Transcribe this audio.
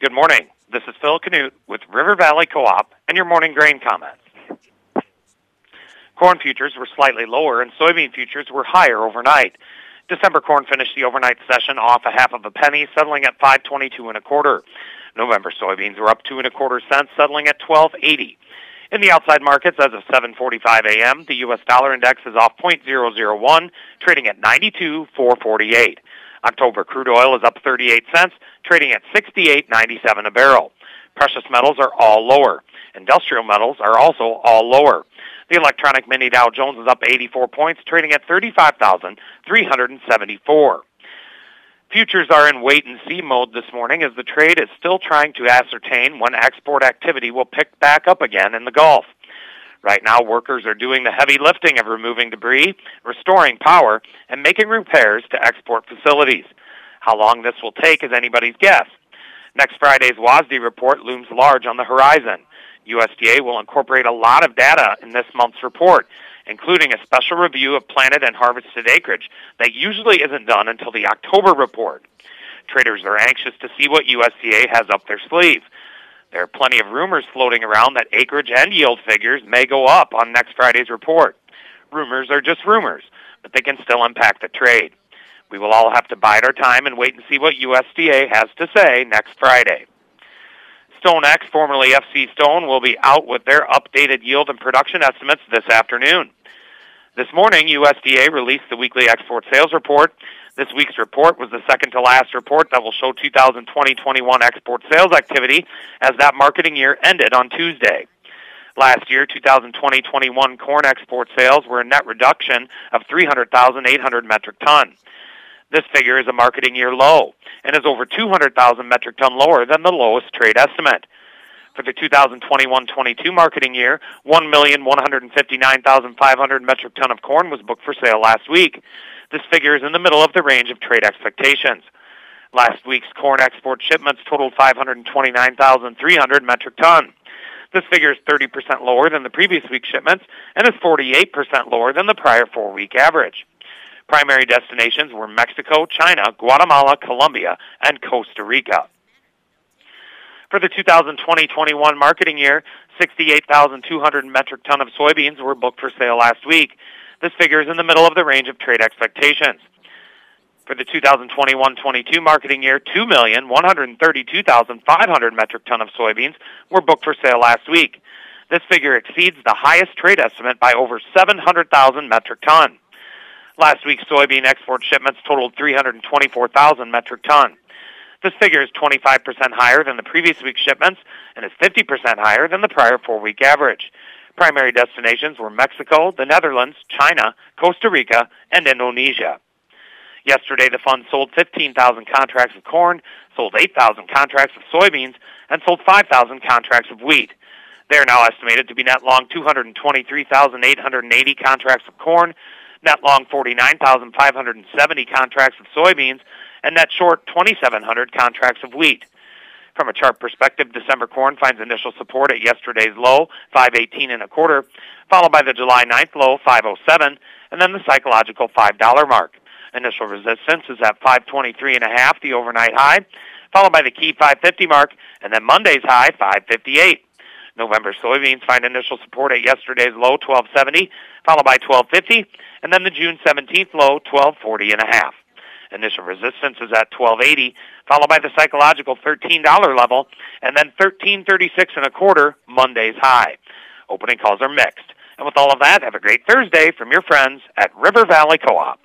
Good morning. This is Phil Canute with River Valley Co-op and your morning grain comments. Corn futures were slightly lower and soybean futures were higher overnight. December corn finished the overnight session off a half of a penny, settling at 522 and a quarter. November soybeans were up two and a quarter cents, settling at 1280. In the outside markets, as of 7:45 a.m., the U.S. dollar index is off 0.001, trading at 92.448. October crude oil is up 38 cents, trading at 68.97 a barrel. Precious metals are all lower. Industrial metals are also all lower. The electronic mini Dow Jones is up 84 points, trading at 35,374. Futures are in wait and see mode this morning as the trade is still trying to ascertain when export activity will pick back up again in the Gulf. Right now, workers are doing the heavy lifting of removing debris, restoring power, and making repairs to export facilities. How long this will take is anybody's guess. Next Friday's WASDE report looms large on the horizon. USDA will incorporate a lot of data in this month's report, including a special review of planted and harvested acreage that usually isn't done until the October report. Traders are anxious to see what USDA has up their sleeve. There are plenty of rumors floating around that acreage and yield figures may go up on next Friday's report. Rumors are just rumors, but they can still impact the trade. We will all have to bide our time and wait and see what USDA has to say next Friday. StoneX, formerly FC Stone, will be out with their updated yield and production estimates this afternoon. This morning, USDA released the weekly export sales report. This week's report was the second to last report that will show 2020-21 export sales activity as that marketing year ended on Tuesday. Last year, 2020-21 corn export sales were a net reduction of 300,800 metric ton. This figure is a marketing year low and is over 200,000 metric ton lower than the lowest trade estimate. For the 2021-22 marketing year, 1,159,500 metric ton of corn was booked for sale last week. This figure is in the middle of the range of trade expectations. Last week's corn export shipments totaled 529,300 metric ton. This figure is 30% lower than the previous week's shipments and is 48% lower than the prior four-week average. Primary destinations were Mexico, China, Guatemala, Colombia, and Costa Rica. For the 2020-21 marketing year, 68,200 metric ton of soybeans were booked for sale last week. This figure is in the middle of the range of trade expectations. For the 2021-22 marketing year, 2,132,500 metric ton of soybeans were booked for sale last week. This figure exceeds the highest trade estimate by over 700,000 metric ton. Last week's soybean export shipments totaled 324,000 metric ton. This figure is 25% higher than the previous week's shipments and is 50% higher than the prior four-week average. Primary destinations were Mexico, the Netherlands, China, Costa Rica, and Indonesia. Yesterday, the fund sold 15,000 contracts of corn, sold 8,000 contracts of soybeans, and sold 5,000 contracts of wheat. They are now estimated to be net long 223,880 contracts of corn, net long 49,570 contracts of soybeans, and net short 2,700 contracts of wheat. From a chart perspective, December corn finds initial support at yesterday's low, 518 and a quarter, followed by the July 9th low, 507, and then the psychological $5 mark. Initial resistance is at 523 and a half, the overnight high, followed by the key 550 mark, and then Monday's high, 558. November soybeans find initial support at yesterday's low, 1270, followed by 1250, and then the June 17th low, 1240 and a half. Initial resistance is at 1280, followed by the psychological $13 level, and then 1336 and a quarter, Monday's high. Opening calls are mixed. And with all of that, have a great Thursday from your friends at River Valley Co-op.